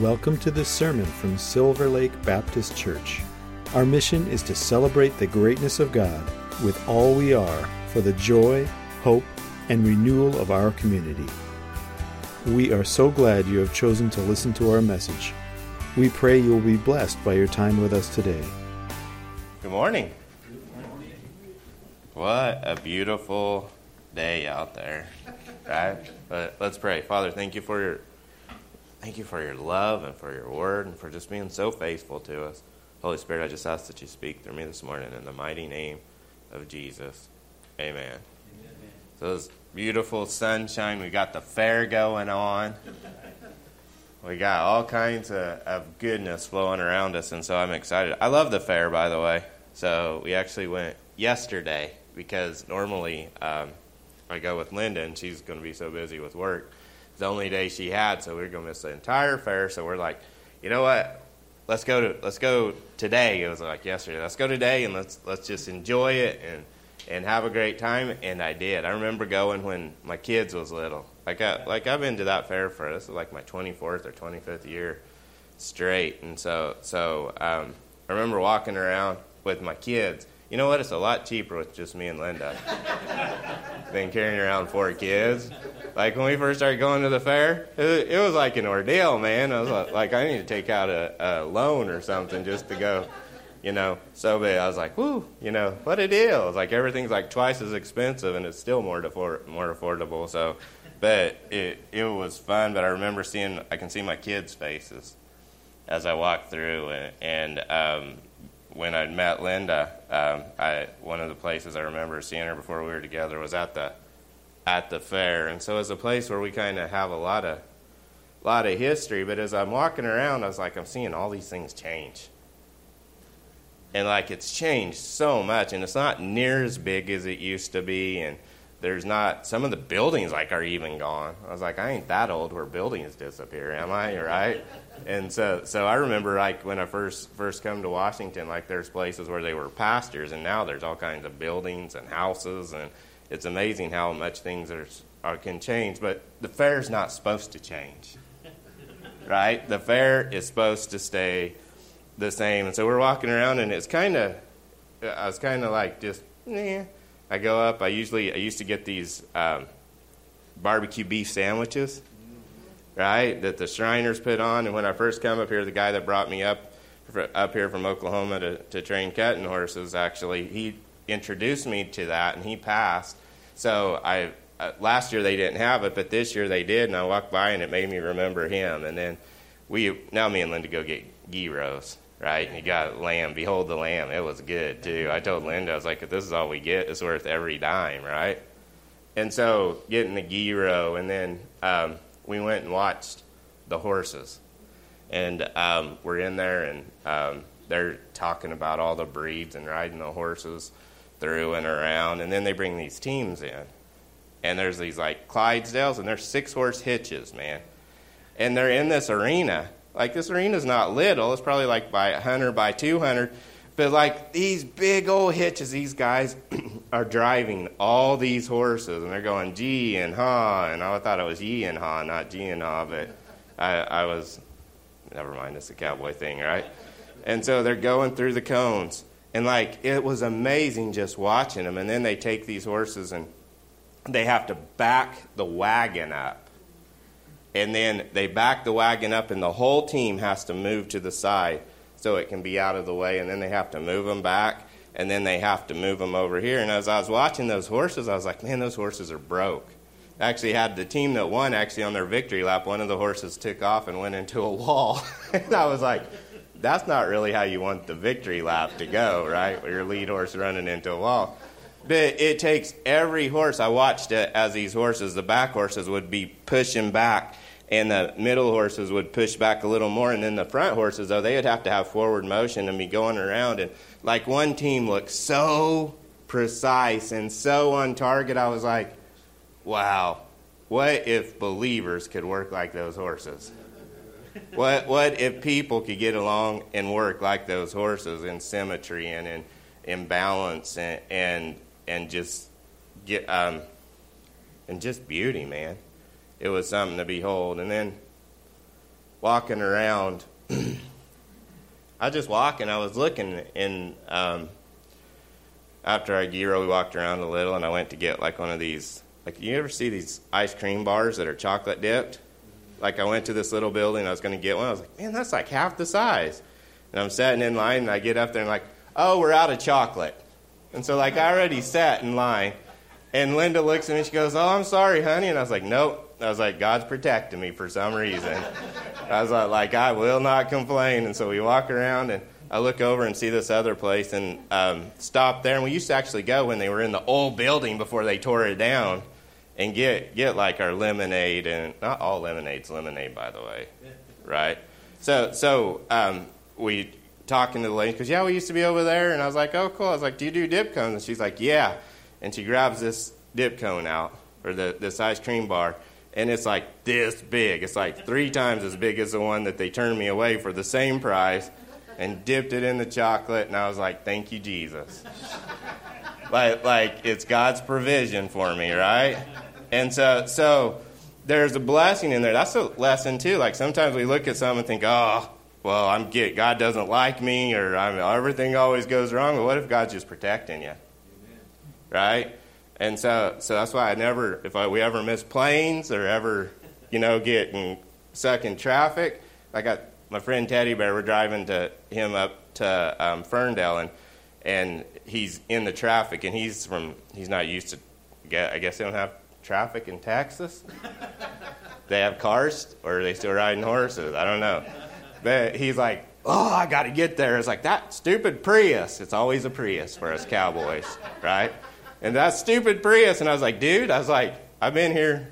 Welcome to this sermon from Silver Lake Baptist Church. Our mission is to celebrate the greatness of God with all we are for the joy, hope, and renewal of our community. We are so glad you have chosen to listen to our message. We pray you will be blessed by your time with us today. Good morning. What a beautiful day out there, right? But let's pray. Father, thank you for your Thank you for your love and for your word and for just being so faithful to us. Holy Spirit, I just ask that you speak through me this morning in the mighty name of Jesus. Amen. Amen. So it's beautiful sunshine. We got the fair going on. We got all kinds of, of goodness flowing around us, and so I'm excited. I love the fair, by the way. So we actually went yesterday because normally um, I go with Linda, and she's going to be so busy with work the only day she had, so we were going to miss the entire fair. So we're like, you know what? Let's go to let's go today. It was like yesterday. Let's go today and let's let's just enjoy it and and have a great time. And I did. I remember going when my kids was little. Like I like I've been to that fair for this is like my 24th or 25th year straight. And so so um, I remember walking around with my kids. You know what? It's a lot cheaper with just me and Linda than carrying around four kids. Like when we first started going to the fair, it, it was like an ordeal, man. I was like, like I need to take out a, a loan or something just to go, you know. So but I was like, whoo, you know, what a deal. It's like everything's like twice as expensive and it's still more afford, more affordable. So, but it it was fun. But I remember seeing, I can see my kids' faces as I walked through, and, and um, when I'd met Linda, um, I one of the places I remember seeing her before we were together was at the at the fair. And so it's a place where we kind of have a lot of lot of history, but as I'm walking around, I was like, I'm seeing all these things change. And like it's changed so much, and it's not near as big as it used to be, and there's not some of the buildings like are even gone. I was like, I ain't that old where buildings disappear, am I? Right? And so, so I remember like when I first first come to Washington, like there's places where they were pastures, and now there's all kinds of buildings and houses and it's amazing how much things are, are can change. But the fair is not supposed to change, right? The fair is supposed to stay the same. And so we're walking around, and it's kind of, I was kind of like just, eh. I go up. I usually, I used to get these um, barbecue beef sandwiches, right? That the Shriners put on. And when I first come up here, the guy that brought me up up here from Oklahoma to, to train cutting horses, actually, he introduced me to that, and he passed. So I uh, last year they didn't have it, but this year they did, and I walked by and it made me remember him. And then we now me and Linda go get gyros, right? And you got lamb. Behold the lamb. It was good too. I told Linda I was like, if this is all we get, it's worth every dime, right? And so getting the gyro, and then um, we went and watched the horses, and um, we're in there and. Um, they're talking about all the breeds and riding the horses through and around, and then they bring these teams in. And there's these like Clydesdales, and there's six horse hitches, man. And they're in this arena. Like this arena's not little, it's probably like by 100 by 200. But like these big old hitches, these guys are driving all these horses, and they're going G and ha, and I thought it was Yi and ha, not G and ha, but I, I was, never mind, it's a cowboy thing, right? And so they're going through the cones, and like it was amazing just watching them. And then they take these horses and they have to back the wagon up. And then they back the wagon up, and the whole team has to move to the side so it can be out of the way. And then they have to move them back, and then they have to move them over here. And as I was watching those horses, I was like, man, those horses are broke. I actually had the team that won actually on their victory lap. One of the horses took off and went into a wall. and I was like, that's not really how you want the victory lap to go, right? Your lead horse running into a wall. But it takes every horse. I watched it as these horses, the back horses would be pushing back, and the middle horses would push back a little more, and then the front horses, though, they would have to have forward motion and be going around. And like one team looked so precise and so on target, I was like, wow, what if believers could work like those horses? what what if people could get along and work like those horses in symmetry and in, in balance and and and just get um and just beauty, man. It was something to behold. And then walking around. I just walking. I was looking, and um, after our gyro, we walked around a little, and I went to get like one of these. Like, you ever see these ice cream bars that are chocolate dipped? Like, I went to this little building. I was going to get one. I was like, man, that's like half the size. And I'm sitting in line, and I get up there and like, oh, we're out of chocolate. And so, like, I already sat in line. And Linda looks at me, and she goes, Oh, I'm sorry, honey. And I was like, Nope. I was like, God's protecting me for some reason. I was like, like, I will not complain. And so we walk around, and I look over and see this other place and um, stop there. And we used to actually go when they were in the old building before they tore it down and get, get like our lemonade. And not all lemonade's lemonade, by the way, right? So, so um, we talking to the lady because yeah, we used to be over there, and I was like, oh, cool. I was like, do you do dip cones? And she's like, yeah. And she grabs this dip cone out or the this ice cream bar, and it's like this big. It's like three times as big as the one that they turned me away for the same price, and dipped it in the chocolate. And I was like, thank you, Jesus. like like it's God's provision for me, right? And so so there's a blessing in there. That's a lesson too. Like sometimes we look at something and think, oh well, I'm get God doesn't like me, or I'm, everything always goes wrong. But what if God's just protecting you, Amen. right? And so, so that's why I never, if I, we ever miss planes or ever, you know, get stuck in traffic, I got my friend Teddy Bear. We're driving to him up to um, Ferndale, and and he's in the traffic, and he's from, he's not used to. get. I guess they don't have traffic in Texas. they have cars, or are they still riding horses? I don't know. But he's like, oh, I got to get there. It's like that stupid Prius. It's always a Prius for us cowboys, right? And that stupid Prius. And I was like, dude, I was like, I've been here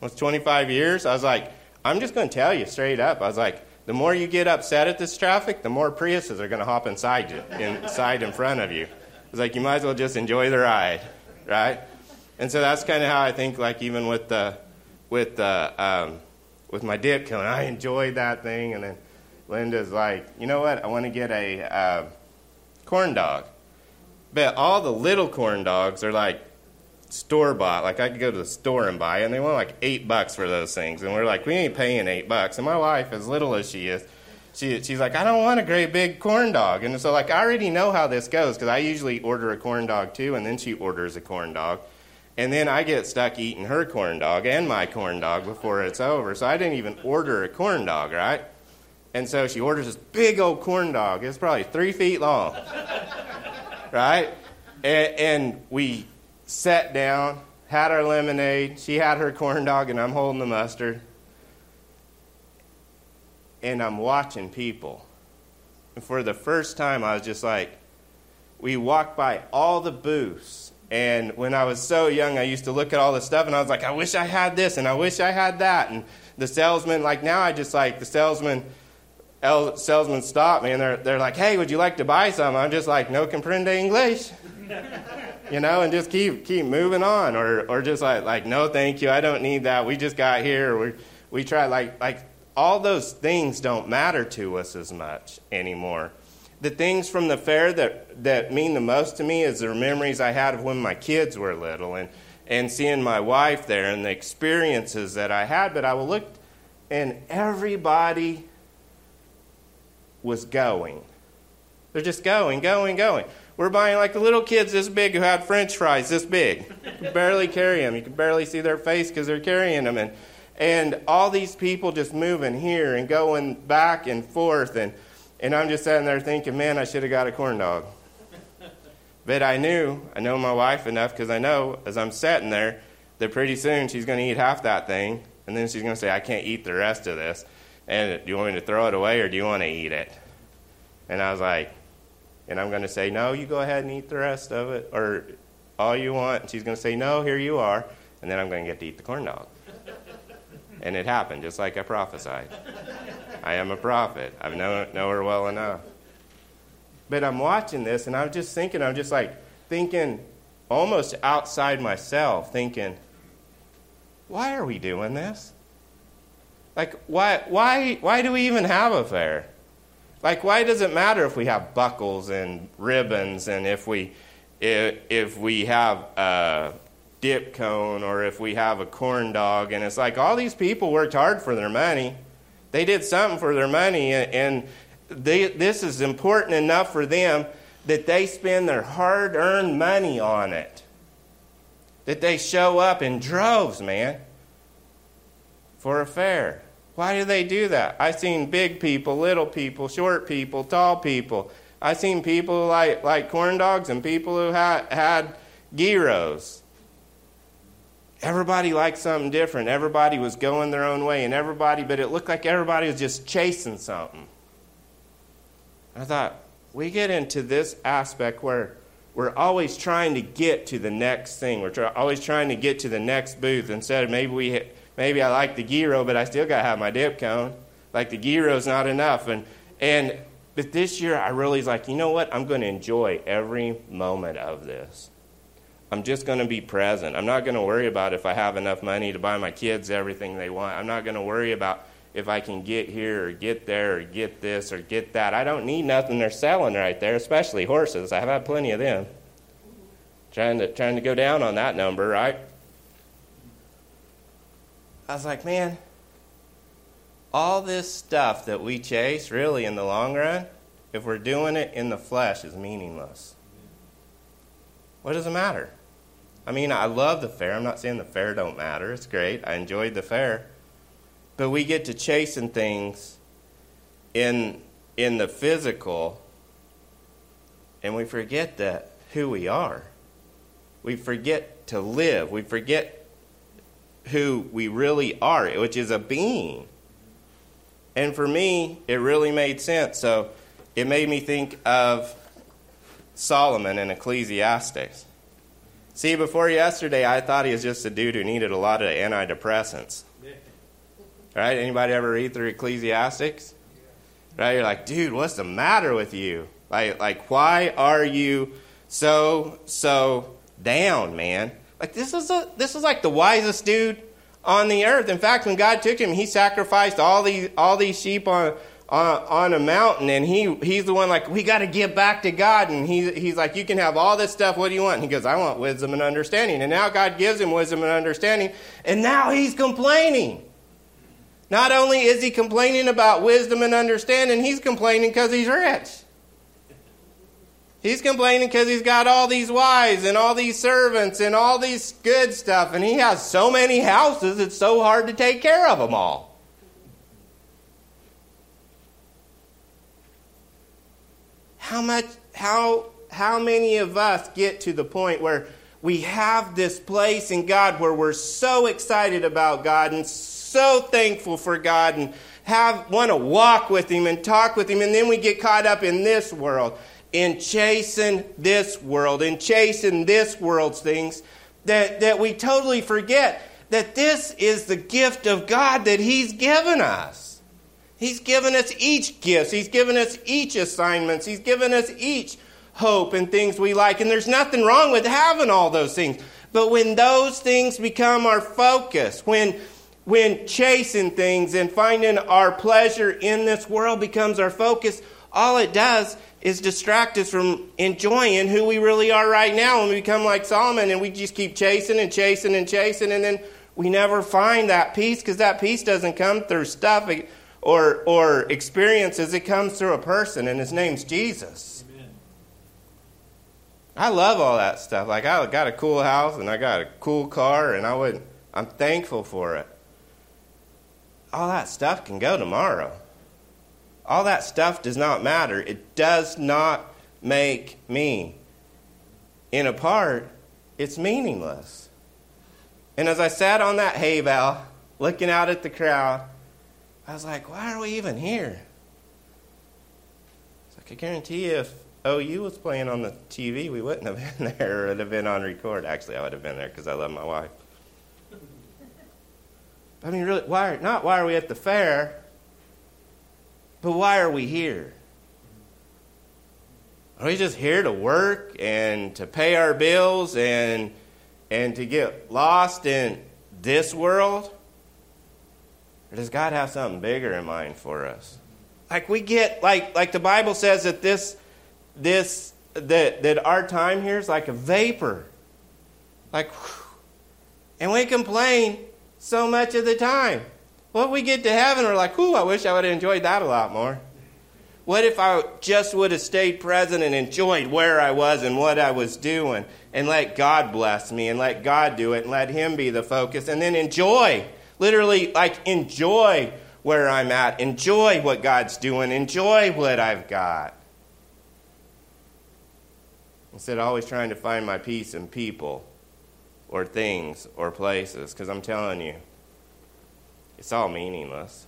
almost 25 years. I was like, I'm just going to tell you straight up. I was like, the more you get upset at this traffic, the more Priuses are going to hop inside you, inside in front of you. It's like you might as well just enjoy the ride, right? And so that's kind of how I think. Like even with the with the um, with my dip cone, I enjoyed that thing, and then Linda's like, you know what? I want to get a uh, corn dog. But all the little corn dogs are like store bought. Like I could go to the store and buy, and they want like eight bucks for those things. And we're like, we ain't paying eight bucks. And my wife, as little as she is, she, she's like, I don't want a great big corn dog. And so like I already know how this goes because I usually order a corn dog too, and then she orders a corn dog. And then I get stuck eating her corn dog and my corn dog before it's over. So I didn't even order a corn dog, right? And so she orders this big old corn dog. It's probably three feet long. Right? And, and, we sat down, had our lemonade. She had her corn dog, and I'm holding the mustard. And I'm watching people. And for the first time, I was just like, we walked by all the booths. And when I was so young, I used to look at all the stuff, and I was like, I wish I had this, and I wish I had that. And the salesman, like now, I just like the salesman salesmen stop me and they're, they're like, hey, would you like to buy some? I'm just like, no comprende English. you know, and just keep keep moving on. Or or just like like, no thank you, I don't need that. We just got here. We we try like like all those things don't matter to us as much anymore. The things from the fair that, that mean the most to me is the memories I had of when my kids were little and, and seeing my wife there and the experiences that I had. But I will look, and everybody was going. They're just going, going, going. We're buying like the little kids this big who had french fries this big. You barely carry them. You can barely see their face because they're carrying them. And, and all these people just moving here and going back and forth. And, and I'm just sitting there thinking, man, I should have got a corn dog. But I knew, I know my wife enough because I know as I'm sitting there that pretty soon she's going to eat half that thing. And then she's going to say, I can't eat the rest of this. And do you want me to throw it away or do you want to eat it? And I was like, and I'm going to say, no, you go ahead and eat the rest of it or all you want. And she's going to say, no, here you are. And then I'm going to get to eat the corn dog. and it happened just like I prophesied. I am a prophet. I know, know her well enough. But I'm watching this and I'm just thinking, I'm just like thinking almost outside myself, thinking, why are we doing this? Like, why, why, why do we even have a fair? Like, why does it matter if we have buckles and ribbons and if we, if, if we have a dip cone or if we have a corn dog? And it's like all these people worked hard for their money. They did something for their money, and they, this is important enough for them that they spend their hard earned money on it. That they show up in droves, man, for a fair. Why do they do that? I've seen big people, little people, short people, tall people. I've seen people like, like corn dogs and people who had, had gyros. Everybody liked something different. Everybody was going their own way, and everybody, but it looked like everybody was just chasing something. I thought, we get into this aspect where we're always trying to get to the next thing. We're try, always trying to get to the next booth instead of maybe we maybe I like the gyro, but I still got to have my dip cone. Like the gyro's not enough. And and but this year I really was like, you know what? I'm going to enjoy every moment of this. I'm just going to be present. I'm not going to worry about if I have enough money to buy my kids everything they want. I'm not going to worry about if I can get here or get there or get this or get that. I don't need nothing they're selling right there, especially horses. I've had plenty of them. Trying to trying to go down on that number, right? I was like, man, all this stuff that we chase, really, in the long run, if we're doing it in the flesh, is meaningless. What does it matter? I mean, I love the fair. I'm not saying the fair don't matter. It's great. I enjoyed the fair. But we get to chasing things in in the physical and we forget that who we are. We forget to live. We forget who we really are, which is a being. And for me, it really made sense. So it made me think of Solomon in Ecclesiastes. See, before yesterday, I thought he was just a dude who needed a lot of antidepressants. Right? Anybody ever read through Ecclesiastics? Right? You're like, dude, what's the matter with you? Like, like why are you so so down, man? Like this is a this is like the wisest dude on the earth. In fact, when God took him, he sacrificed all these all these sheep on on, on a mountain, and he he's the one like we got to give back to God, and he he's like you can have all this stuff. What do you want? And he goes, I want wisdom and understanding. And now God gives him wisdom and understanding, and now he's complaining. Not only is he complaining about wisdom and understanding, he's complaining because he's rich. He's complaining because he's got all these wives and all these servants and all these good stuff, and he has so many houses, it's so hard to take care of them all. How much, how, how many of us get to the point where we have this place in God where we're so excited about God and so thankful for God and have want to walk with him and talk with him and then we get caught up in this world in chasing this world in chasing this world's things that, that we totally forget that this is the gift of God that he's given us. He's given us each gifts. He's given us each assignments. He's given us each hope and things we like. And there's nothing wrong with having all those things. But when those things become our focus, when when chasing things and finding our pleasure in this world becomes our focus, all it does is distract us from enjoying who we really are right now. And we become like Solomon and we just keep chasing and chasing and chasing, and then we never find that peace because that peace doesn't come through stuff or, or experiences, it comes through a person, and his name's Jesus. Amen. I love all that stuff. Like, I got a cool house and I got a cool car, and I would, I'm thankful for it all that stuff can go tomorrow. All that stuff does not matter. It does not make me. In a part, it's meaningless. And as I sat on that hay bale, looking out at the crowd, I was like, why are we even here? It's like, I guarantee you, if OU was playing on the TV, we wouldn't have been there. It would have been on record. Actually, I would have been there because I love my wife. I mean, really, why? Not why are we at the fair, but why are we here? Are we just here to work and to pay our bills and and to get lost in this world? Or does God have something bigger in mind for us? Like we get like like the Bible says that this this that that our time here is like a vapor. Like and we complain so much of the time. If we get to heaven, we're like, ooh, I wish I would have enjoyed that a lot more. What if I just would have stayed present and enjoyed where I was and what I was doing and let God bless me and let God do it and let Him be the focus and then enjoy, literally, like enjoy where I'm at, enjoy what God's doing, enjoy what I've got. Instead of always trying to find my peace in people or things or places, because I'm telling you, it's all meaningless.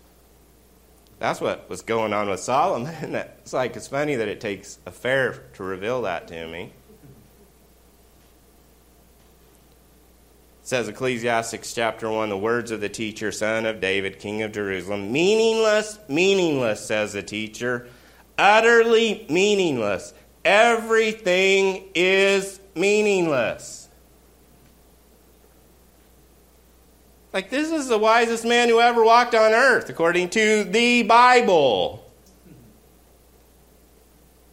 That's what was going on with Solomon. It's like it's funny that it takes a fair to reveal that to me. It says Ecclesiastics chapter 1 the words of the teacher, son of David, king of Jerusalem. Meaningless, meaningless, says the teacher. Utterly meaningless. Everything is meaningless. Like, this is the wisest man who ever walked on earth, according to the Bible.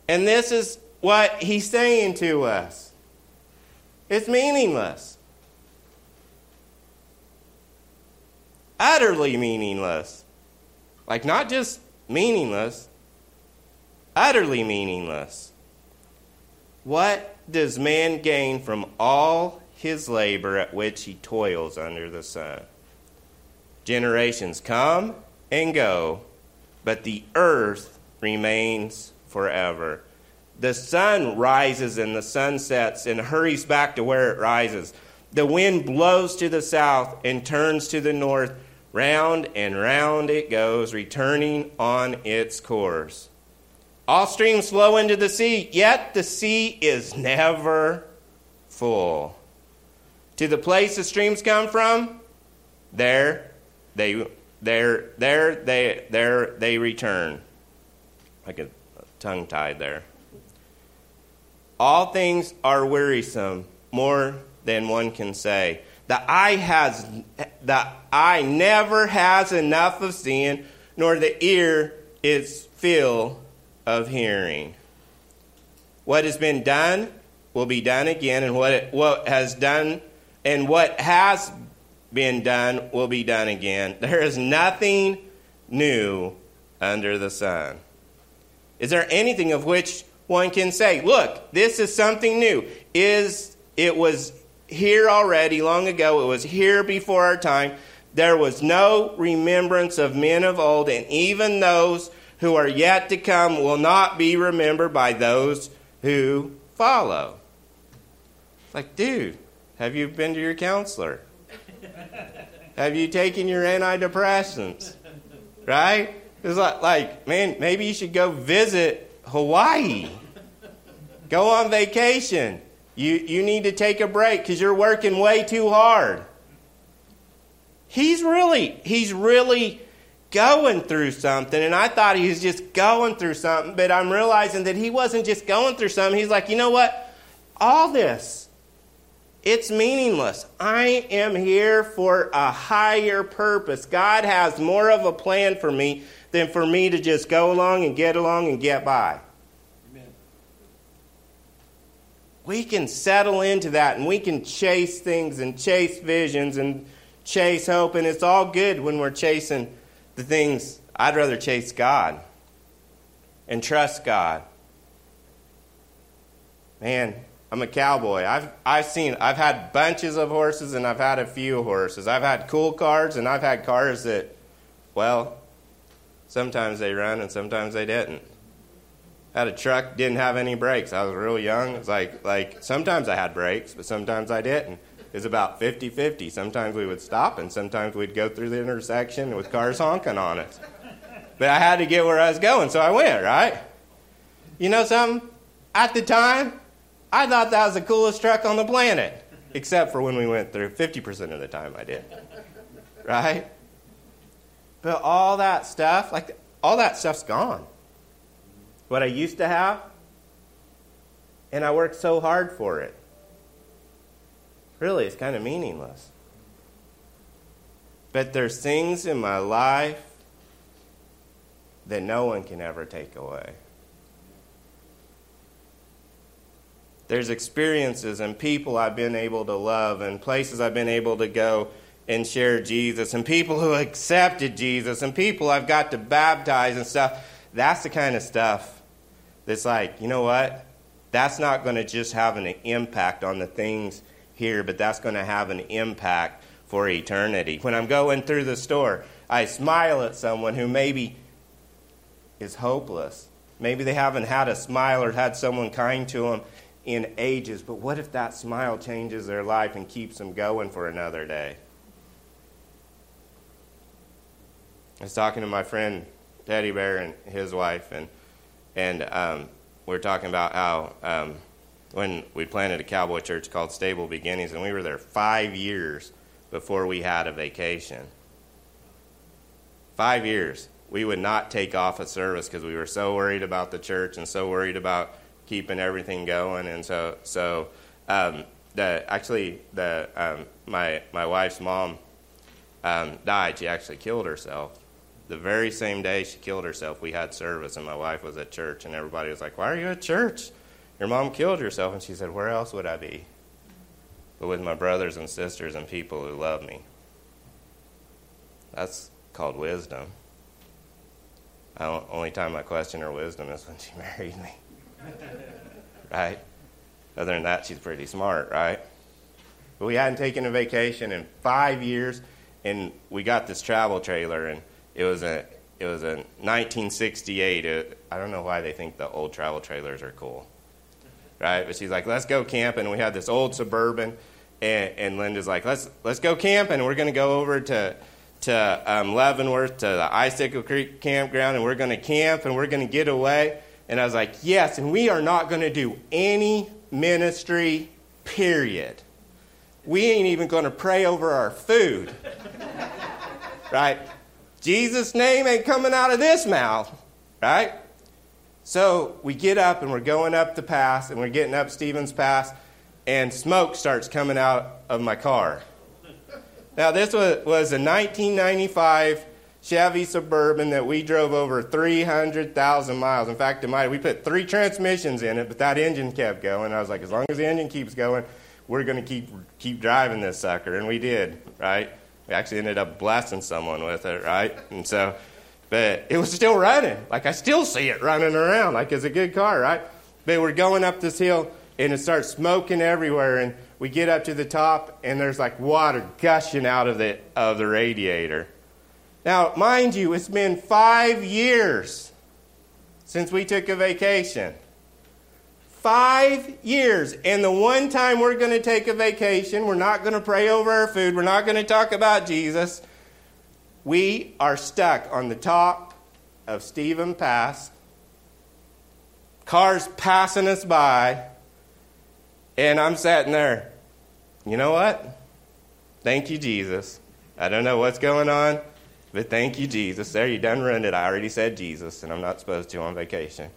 And this is what he's saying to us it's meaningless. Utterly meaningless. Like, not just meaningless, utterly meaningless. What does man gain from all his labor at which he toils under the sun? Generations come and go, but the earth remains forever. The sun rises and the sun sets and hurries back to where it rises. The wind blows to the south and turns to the north. Round and round it goes, returning on its course. All streams flow into the sea, yet the sea is never full. To the place the streams come from, there they there there they there they return. Like a tongue tied there. All things are wearisome, more than one can say. The eye has the eye never has enough of seeing, nor the ear is full of hearing. What has been done will be done again, and what it, what has done and what has been done will be done again. There is nothing new under the sun. Is there anything of which one can say, look, this is something new? Is it was here already long ago, it was here before our time. There was no remembrance of men of old, and even those who are yet to come will not be remembered by those who follow. like, dude, have you been to your counselor? Have you taken your antidepressants? Right? It's like, like, man, maybe you should go visit Hawaii. Go on vacation. You, you need to take a break because you're working way too hard. He's really, he's really going through something. And I thought he was just going through something, but I'm realizing that he wasn't just going through something. He's like, you know what? All this, it's meaningless. I am here for a higher purpose. God has more of a plan for me than for me to just go along and get along and get by. Amen. We can settle into that and we can chase things and chase visions and chase hope, and it's all good when we're chasing the things. I'd rather chase God and trust God. Man, I'm a cowboy. I've, I've seen, I've had bunches of horses and I've had a few horses. I've had cool cars and I've had cars that, well, sometimes they run and sometimes they didn't. I had a truck, didn't have any brakes. I was real young. It's like, like sometimes I had brakes, but sometimes I didn't. It was about 50 50. Sometimes we would stop and sometimes we'd go through the intersection with cars honking on us. But I had to get where I was going, so I went, right? You know something? At the time, I thought that was the coolest truck on the planet, except for when we went through. 50% of the time I did. Right? But all that stuff, like all that stuff's gone. What I used to have, and I worked so hard for it. Really, it's kind of meaningless. But there's things in my life that no one can ever take away. There's experiences and people I've been able to love and places I've been able to go and share Jesus, and people who accepted Jesus, and people I've got to baptize and stuff. That's the kind of stuff that's like, you know what? That's not going to just have an impact on the things here, but that's going to have an impact for eternity. When I'm going through the store, I smile at someone who maybe is hopeless. Maybe they haven't had a smile or had someone kind to them in ages, but what if that smile changes their life and keeps them going for another day? I was talking to my friend Teddy Bear and his wife, and and um, we are talking about how um, when we planted a cowboy church called Stable Beginnings, and we were there five years before we had a vacation. Five years. We would not take off a service because we were so worried about the church and so worried about keeping everything going. And so, so um, the actually the um, my my wife's mom um, died. She actually killed herself. The very same day she killed herself, we had service, and my wife was at church, and everybody was like, "Why are you at church? Your mom killed herself." And she said, "Where else would I be?" But with my brothers and sisters and people who love me. That's called wisdom. Only time I question her wisdom is when she married me. right? Other than that, she's pretty smart, right? But we hadn't taken a vacation in five years, and we got this travel trailer, and it was a it was a 1968. It, I don't know why they think the old travel trailers are cool, right? But she's like, "Let's go camping." And we had this old suburban, and, and Linda's like, "Let's let's go camping. And we're to go over to." To um, Leavenworth, to the Icicle Creek campground, and we're going to camp and we're going to get away. And I was like, Yes, and we are not going to do any ministry, period. We ain't even going to pray over our food. right? Jesus' name ain't coming out of this mouth. Right? So we get up and we're going up the pass and we're getting up Stevens Pass, and smoke starts coming out of my car. Now, this was, was a 1995 Chevy Suburban that we drove over 300,000 miles. In fact, it might, we put three transmissions in it, but that engine kept going. I was like, as long as the engine keeps going, we're going to keep keep driving this sucker, and we did, right? We actually ended up blessing someone with it, right? And so, but it was still running. Like I still see it running around, like it's a good car, right? But we're going up this hill, and it starts smoking everywhere, and we get up to the top, and there's like water gushing out of the of the radiator now, mind you, it's been five years since we took a vacation. Five years. And the one time we're going to take a vacation, we're not going to pray over our food, we're not going to talk about Jesus. We are stuck on the top of Stephen Pass. Cars passing us by. And I'm sitting there. You know what? Thank you, Jesus. I don't know what's going on. But thank you, Jesus. There, you done ruined it. I already said Jesus, and I'm not supposed to on vacation.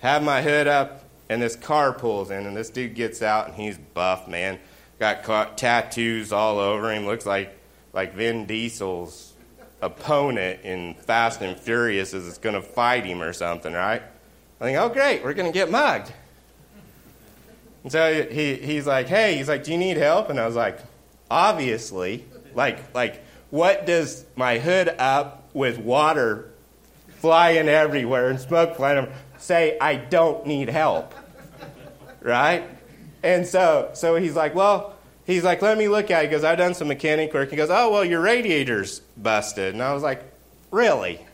Have my hood up, and this car pulls in, and this dude gets out, and he's buff, man. Got tattoos all over him. Looks like like Vin Diesel's opponent in Fast and Furious is going to fight him or something, right? I think, oh, great, we're going to get mugged. And so he, he's like, hey, he's like, do you need help? And I was like, obviously. Like, like what does my hood up with water flying everywhere and smoke flying say I don't need help? Right? And so so he's like, well, he's like, let me look at it. Goes, I've done some mechanic work. He goes, oh, well, your radiator's busted. And I was like, really?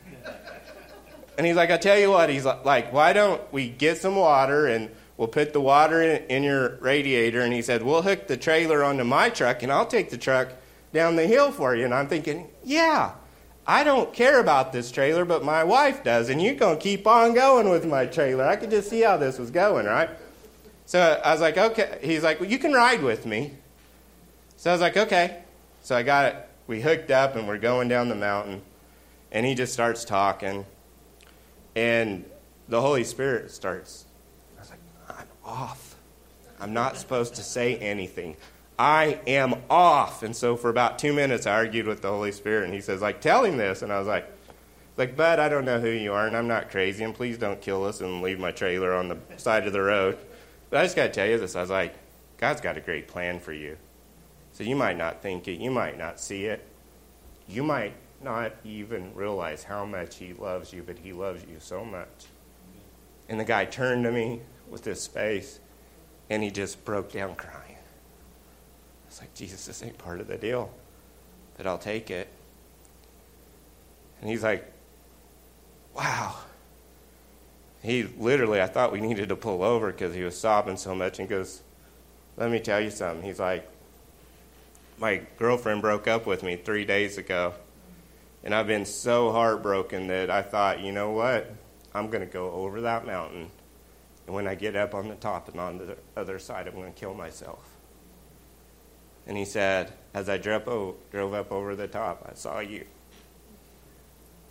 And he's like, I tell you what, he's like, why don't we get some water and we'll put the water in, in your radiator? And he said, we'll hook the trailer onto my truck and I'll take the truck down the hill for you. And I'm thinking, yeah, I don't care about this trailer, but my wife does, and you're going to keep on going with my trailer. I could just see how this was going, right? So I was like, okay. He's like, well, you can ride with me. So I was like, okay. So I got it. We hooked up, and we're going down the mountain, and he just starts talking, and the Holy Spirit starts. I was like, I'm off. I'm not supposed to say anything. I am off. And so for about two minutes, I argued with the Holy Spirit, and he says, like, tell him this. And I was like, like, Bud, I don't know who you are, and I'm not crazy, and please don't kill us and leave my trailer on the side of the road. But I just got to tell you this. I was like, God's got a great plan for you. So you might not think it, you might not see it, you might not even realize how much he loves you, but he loves you so much. And the guy turned to me with his face, and he just broke down crying. It's like, Jesus, this ain't part of the deal, but I'll take it. And he's like, wow. He literally, I thought we needed to pull over because he was sobbing so much and goes, let me tell you something. He's like, my girlfriend broke up with me three days ago. And I've been so heartbroken that I thought, you know what? I'm going to go over that mountain. And when I get up on the top and on the other side, I'm going to kill myself. And he said, as I drove, up over the top, I saw you.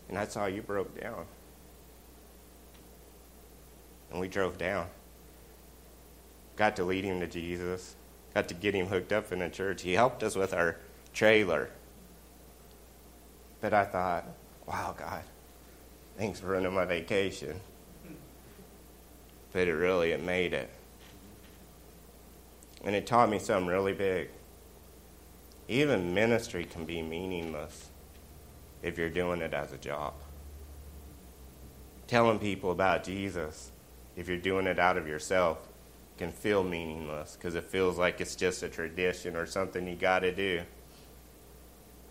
And I saw you broke down. And we drove down. Got to lead him to Jesus. Got to get him hooked up in the church. He helped us with our trailer. But I thought, wow, God, thanks for running my vacation. But it really, it made it. And it taught me something really big. Even ministry can be meaningless if you're doing it as a job. Telling people about Jesus, if you're doing it out of yourself, can feel meaningless because it feels like it's just a tradition or something you got to do.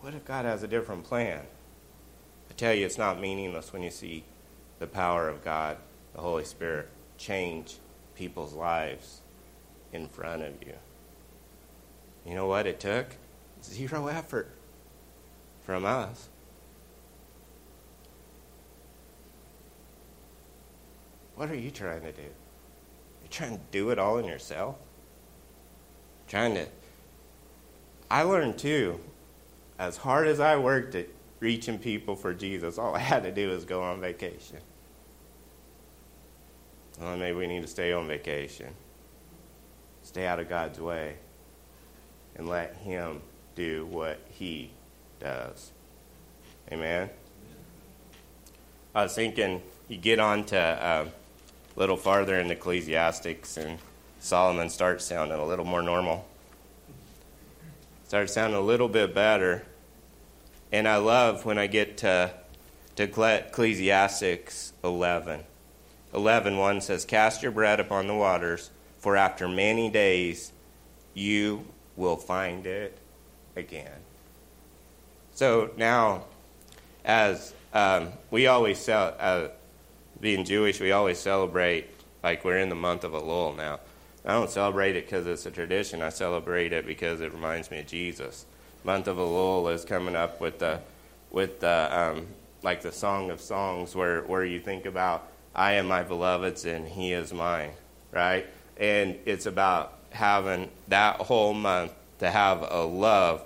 What if God has a different plan? I tell you, it's not meaningless when you see the power of God, the Holy Spirit, change people's lives in front of you. You know what it took? Zero effort from us. What are you trying to do? You're trying to do it all in yourself? Trying to. I learned too, as hard as I worked at reaching people for Jesus, all I had to do was go on vacation. Well, maybe we need to stay on vacation. Stay out of God's way and let Him do what He does. Amen? I was thinking, you get on to uh, a little farther in Ecclesiastics, and Solomon starts sounding a little more normal. Starts sounding a little bit better. And I love when I get to, to Ecclesiastics 11. 11 1 says, Cast your bread upon the waters, for after many days you will find it again. So now, as um, we always sell, uh, being Jewish, we always celebrate like we're in the month of Elul now. I don't celebrate it because it's a tradition. I celebrate it because it reminds me of Jesus. Month of Elul is coming up with the with the um, like the Song of Songs, where where you think about I am my beloved's and He is mine, right? And it's about having that whole month to have a love,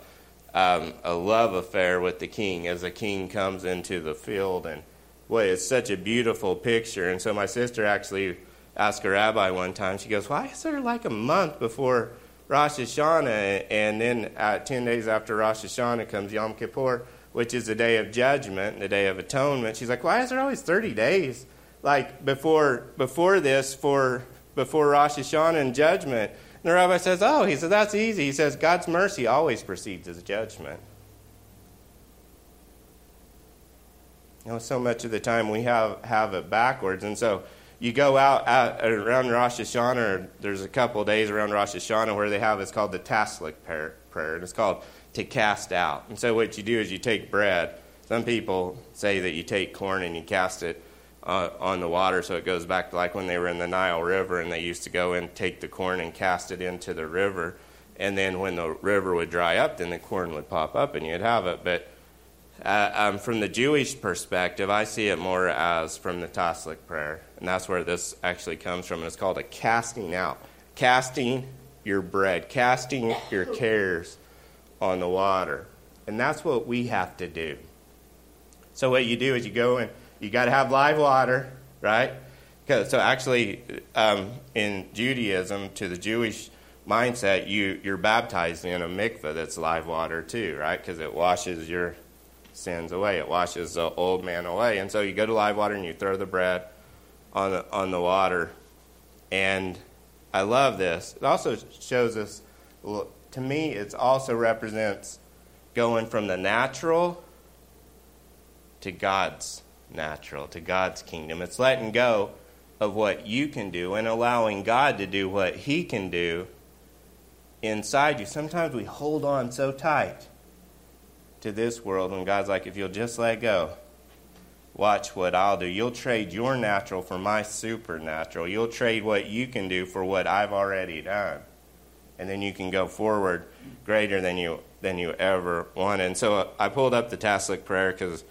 um, a love affair with the King as the King comes into the field and boy, it's such a beautiful picture. And so my sister actually asked a rabbi one time, she goes, Why is there like a month before Rosh Hashanah? And then uh, 10 days after Rosh Hashanah comes Yom Kippur, which is the day of judgment, the day of atonement. She's like, Why is there always 30 days? Like before, before this, for before Rosh Hashanah and judgment. The rabbi says, Oh, he says, That's easy. He says, God's mercy always precedes his judgment. You know, so much of the time we have, have it backwards. And so you go out, out around Rosh Hashanah, or there's a couple days around Rosh Hashanah where they have it's called the Tashlich prayer, and it's called to cast out. And so what you do is you take bread. Some people say that you take corn and you cast it uh, on the water so it goes back to like when they were in the Nile River and they used to go and take the corn and cast it into the river. And then when the river would dry up, then the corn would pop up and you'd have it. But uh, um, from the Jewish perspective, I see it more as from the Tashlich prayer. And that's where this actually comes from. And it's called a casting out. Casting your bread, casting your cares on the water. And that's what we have to do. So, what you do is you go and you got to have live water, right? So, actually, um, in Judaism, to the Jewish mindset, you, you're baptized in a mikveh that's live water too, right? Because it washes your sins away. It washes the old man away. And so you go to live water and you throw the bread on the, on the water. And I love this. It also shows us, to me, it also represents going from the natural to God's natural, to God's kingdom. It's letting go of what you can do and allowing God to do what He can do inside you. Sometimes we hold on so tight to this world when God's like, if you'll just let go, watch what I'll do. You'll trade your natural for my supernatural. You'll trade what you can do for what I've already done. And then you can go forward greater than you than you ever wanted. And so I pulled up the Tashlich prayer because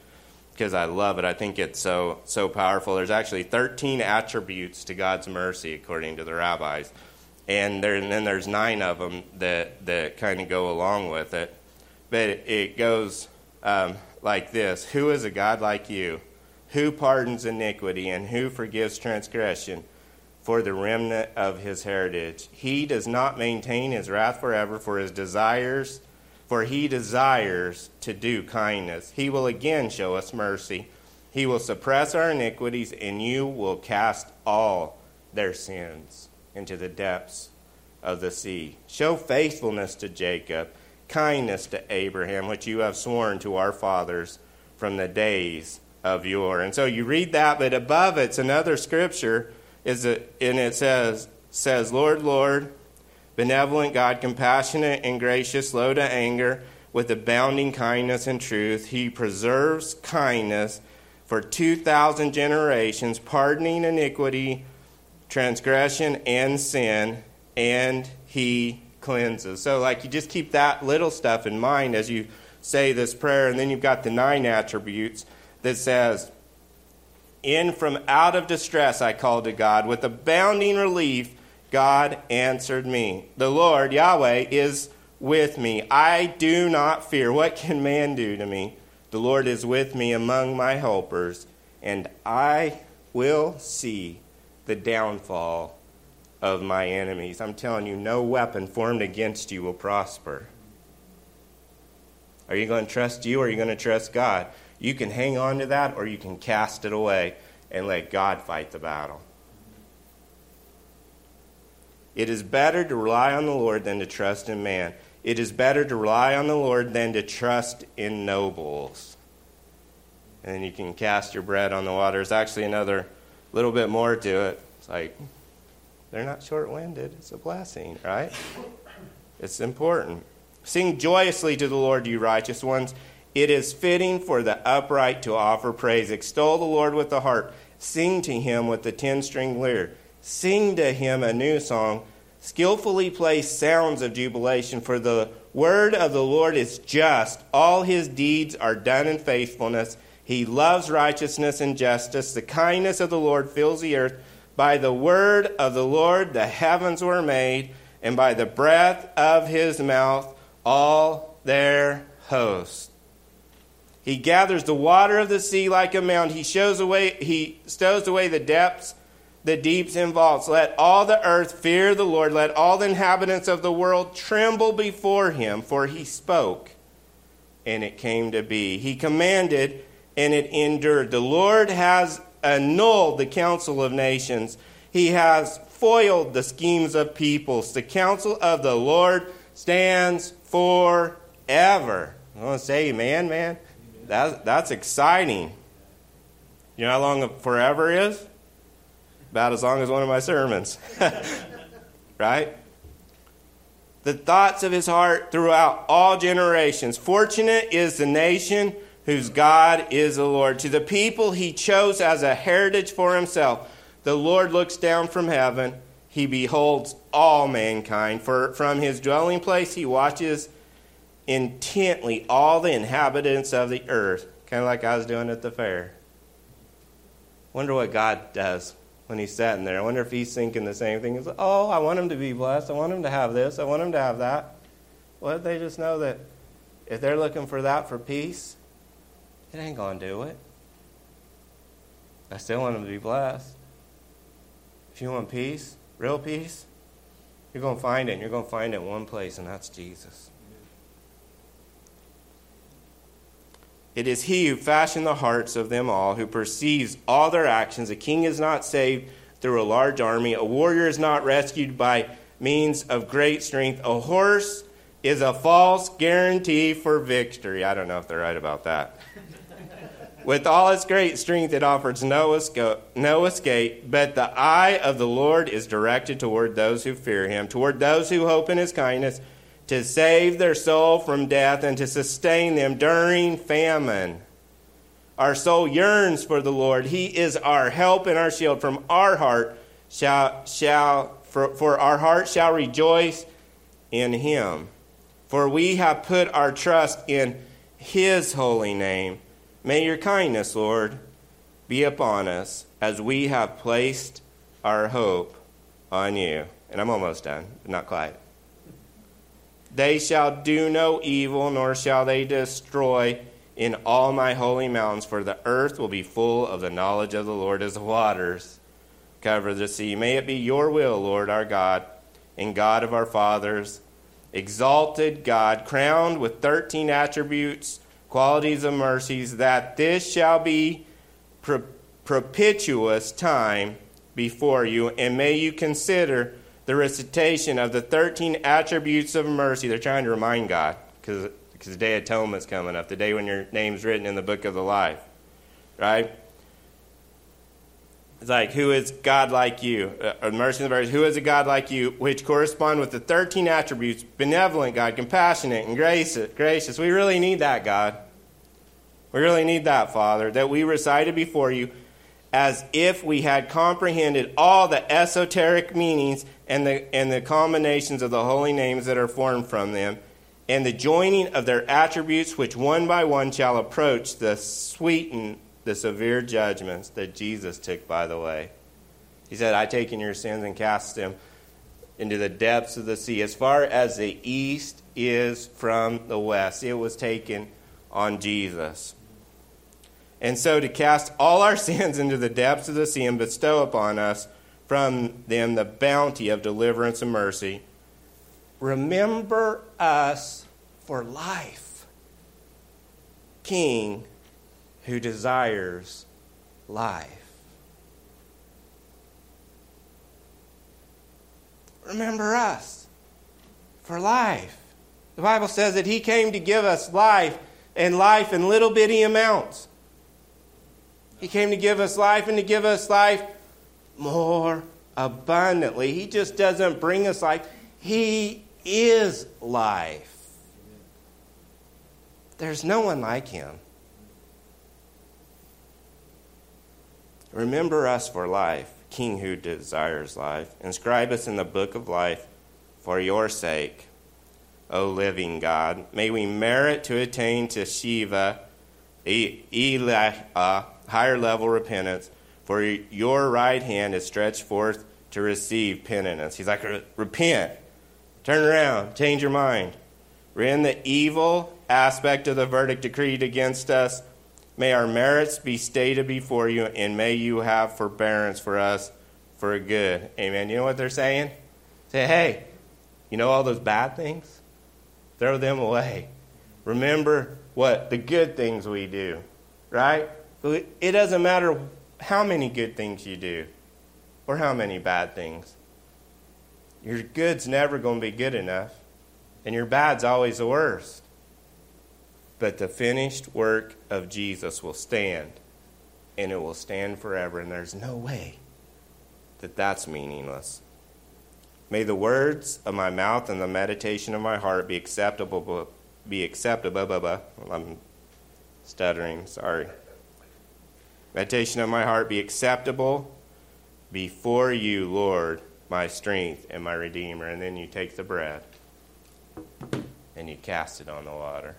because I love it. I think it's so so powerful. There's actually 13 attributes to God's mercy according to the rabbis, and, there, and then there's nine of them that that kind of go along with it. But it, goes um, like this: Who is a God like you, who pardons iniquity and who forgives transgression? For the remnant of his heritage. He does not maintain his wrath forever, for his desires for he desires to do kindness. He will again show us mercy. He will suppress our iniquities, and you will cast all their sins into the depths of the sea. Show faithfulness to Jacob, kindness to Abraham, which you have sworn to our fathers from the days of yore. And so you read that, but above it's another scripture, is it, and it says, says, Lord, Lord, benevolent God, compassionate and gracious, slow to anger, with abounding kindness and truth. He preserves kindness for 2,000 generations, pardoning iniquity, transgression, and sin, and he cleanses. So, like, you just keep that little stuff in mind as you say this prayer, and then you've got the nine attributes that says, In from out of distress I called to God, with abounding relief God answered me. The Lord, Yahweh, is with me. I do not fear. What can man do to me? The Lord is with me among my helpers, and I will see the downfall of my enemies. I'm telling you, no weapon formed against you will prosper. Are you going to trust you or are you going to trust God? You can hang on to that or you can cast it away and let God fight the battle. It is better to rely on the Lord than to trust in man. It is better to rely on the Lord than to trust in nobles. And you can cast your bread on the water. There's actually another little bit more to it. It's like, they're not short winded. It's a blessing, right? It's important. Sing joyously to the Lord, you righteous ones. It is fitting for the upright to offer praise. Extol the Lord with the harp. Sing to him with the ten string lyre. Sing to him a new song. Skillfully play sounds of jubilation, for the word of the Lord is just. All his deeds are done in faithfulness. He loves righteousness and justice. The kindness of the Lord fills the earth. By the word of the Lord the heavens were made, and by the breath of his mouth all their hosts. He gathers the water of the sea like a mound. He shows away he stows away the depths the deeps and vaults. Let all the earth fear the Lord. Let all the inhabitants of the world tremble before him, for he spoke, and it came to be. He commanded, and it endured. The Lord has annulled the counsel of nations, he has foiled the schemes of peoples. The counsel of the Lord stands forever. I want to say, man, man, that, that's exciting. You know how long forever is? About as long as one of my sermons. right? The thoughts of his heart throughout all generations. Fortunate is the nation whose God is the Lord. To the people he chose as a heritage for himself, the Lord looks down from heaven. He beholds all mankind. For from his dwelling place he watches intently all the inhabitants of the earth. Kind of like I was doing at the fair. Wonder what God does when he's sitting there. I wonder if he's thinking the same thing. He's like, oh, I want him to be blessed. I want him to have this. I want him to have that. Well, if they just know that if they're looking for that for peace, it ain't going to do it. I still want him to be blessed. If you want peace, real peace, you're going to find it. And you're going to find it in one place, and that's Jesus. It is he who fashioned the hearts of them all, who perceives all their actions. A king is not saved through a large army, a warrior is not rescued by means of great strength. A horse is a false guarantee for victory. I don't know if they're right about that. With all its great strength, it offers no escape, no escape, but the eye of the Lord is directed toward those who fear him, toward those who hope in his kindness, to save their soul from death and to sustain them during famine. Our soul yearns for the Lord. He is our help and our shield. From our heart shall, shall for, for our heart shall rejoice in him. For we have put our trust in his holy name. May your kindness, Lord, be upon us as we have placed our hope on you. And I'm almost done, but not quite. They shall do no evil, nor shall they destroy in all my holy mountains, for the earth will be full of the knowledge of the Lord as the waters cover the sea. May it be your will, Lord our God, and God of our fathers, exalted God, crowned with 13 attributes qualities of mercies, that this shall be pro- propitious time before you, and may you consider the recitation of the 13 attributes of mercy. They're trying to remind God, because the day of atonement's coming up, the day when your name's written in the book of the life, right? It's like, who is God like you? Uh, mercy in the verse, who is a God like you? Which correspond with the 13 attributes benevolent God, compassionate, and gracious, gracious. We really need that, God. We really need that, Father, that we recited before you as if we had comprehended all the esoteric meanings and the, and the combinations of the holy names that are formed from them, and the joining of their attributes, which one by one shall approach the sweeten the severe judgments that Jesus took by the way. He said, I take in your sins and cast them into the depths of the sea, as far as the east is from the west. It was taken on Jesus. And so to cast all our sins into the depths of the sea and bestow upon us from them the bounty of deliverance and mercy. Remember us for life, King who desires life. Remember us for life. The Bible says that He came to give us life and life in little bitty amounts. He came to give us life and to give us life more abundantly. He just doesn't bring us life, He is life. There's no one like Him. Remember us for life, King who desires life. Inscribe us in the book of life for your sake, O living God. May we merit to attain to Shiva, Elah, uh, higher level repentance, for your right hand is stretched forth to receive penitence. He's like, uh, repent, turn around, change your mind. Rend the evil aspect of the verdict decreed against us. May our merits be stated before you, and may you have forbearance for us for good. Amen. You know what they're saying? Say, hey, you know all those bad things? Throw them away. Remember what? The good things we do, right? It doesn't matter how many good things you do or how many bad things. Your good's never going to be good enough, and your bad's always the worst. But the finished work of Jesus will stand, and it will stand forever, and there's no way that that's meaningless. May the words of my mouth and the meditation of my heart be acceptable. Be acceptable. I'm stuttering. Sorry. Meditation of my heart be acceptable before you, Lord, my strength and my Redeemer. And then you take the bread and you cast it on the water.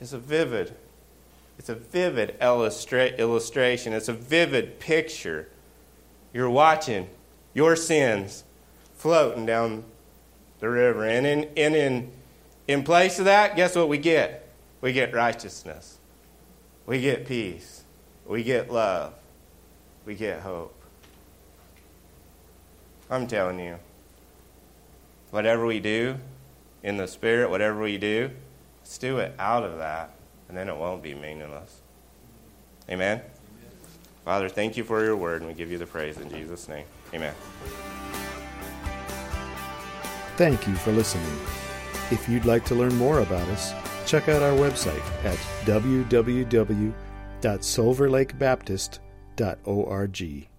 It's a vivid, it's a vivid illustra- illustration. It's a vivid picture. You're watching your sins floating down the river. And in, and in, in place of that, guess what we get? We get righteousness. We get peace. We get love. We get hope. I'm telling you, whatever we do in the Spirit, whatever we do, let's do it out of that, and then it won't be meaningless. Amen? Amen? Father, thank you for your word, and we give you the praise in Jesus' name. Amen. Thank you for listening. If you'd like to learn more about us, check out our website at www.silverlakebaptist.org.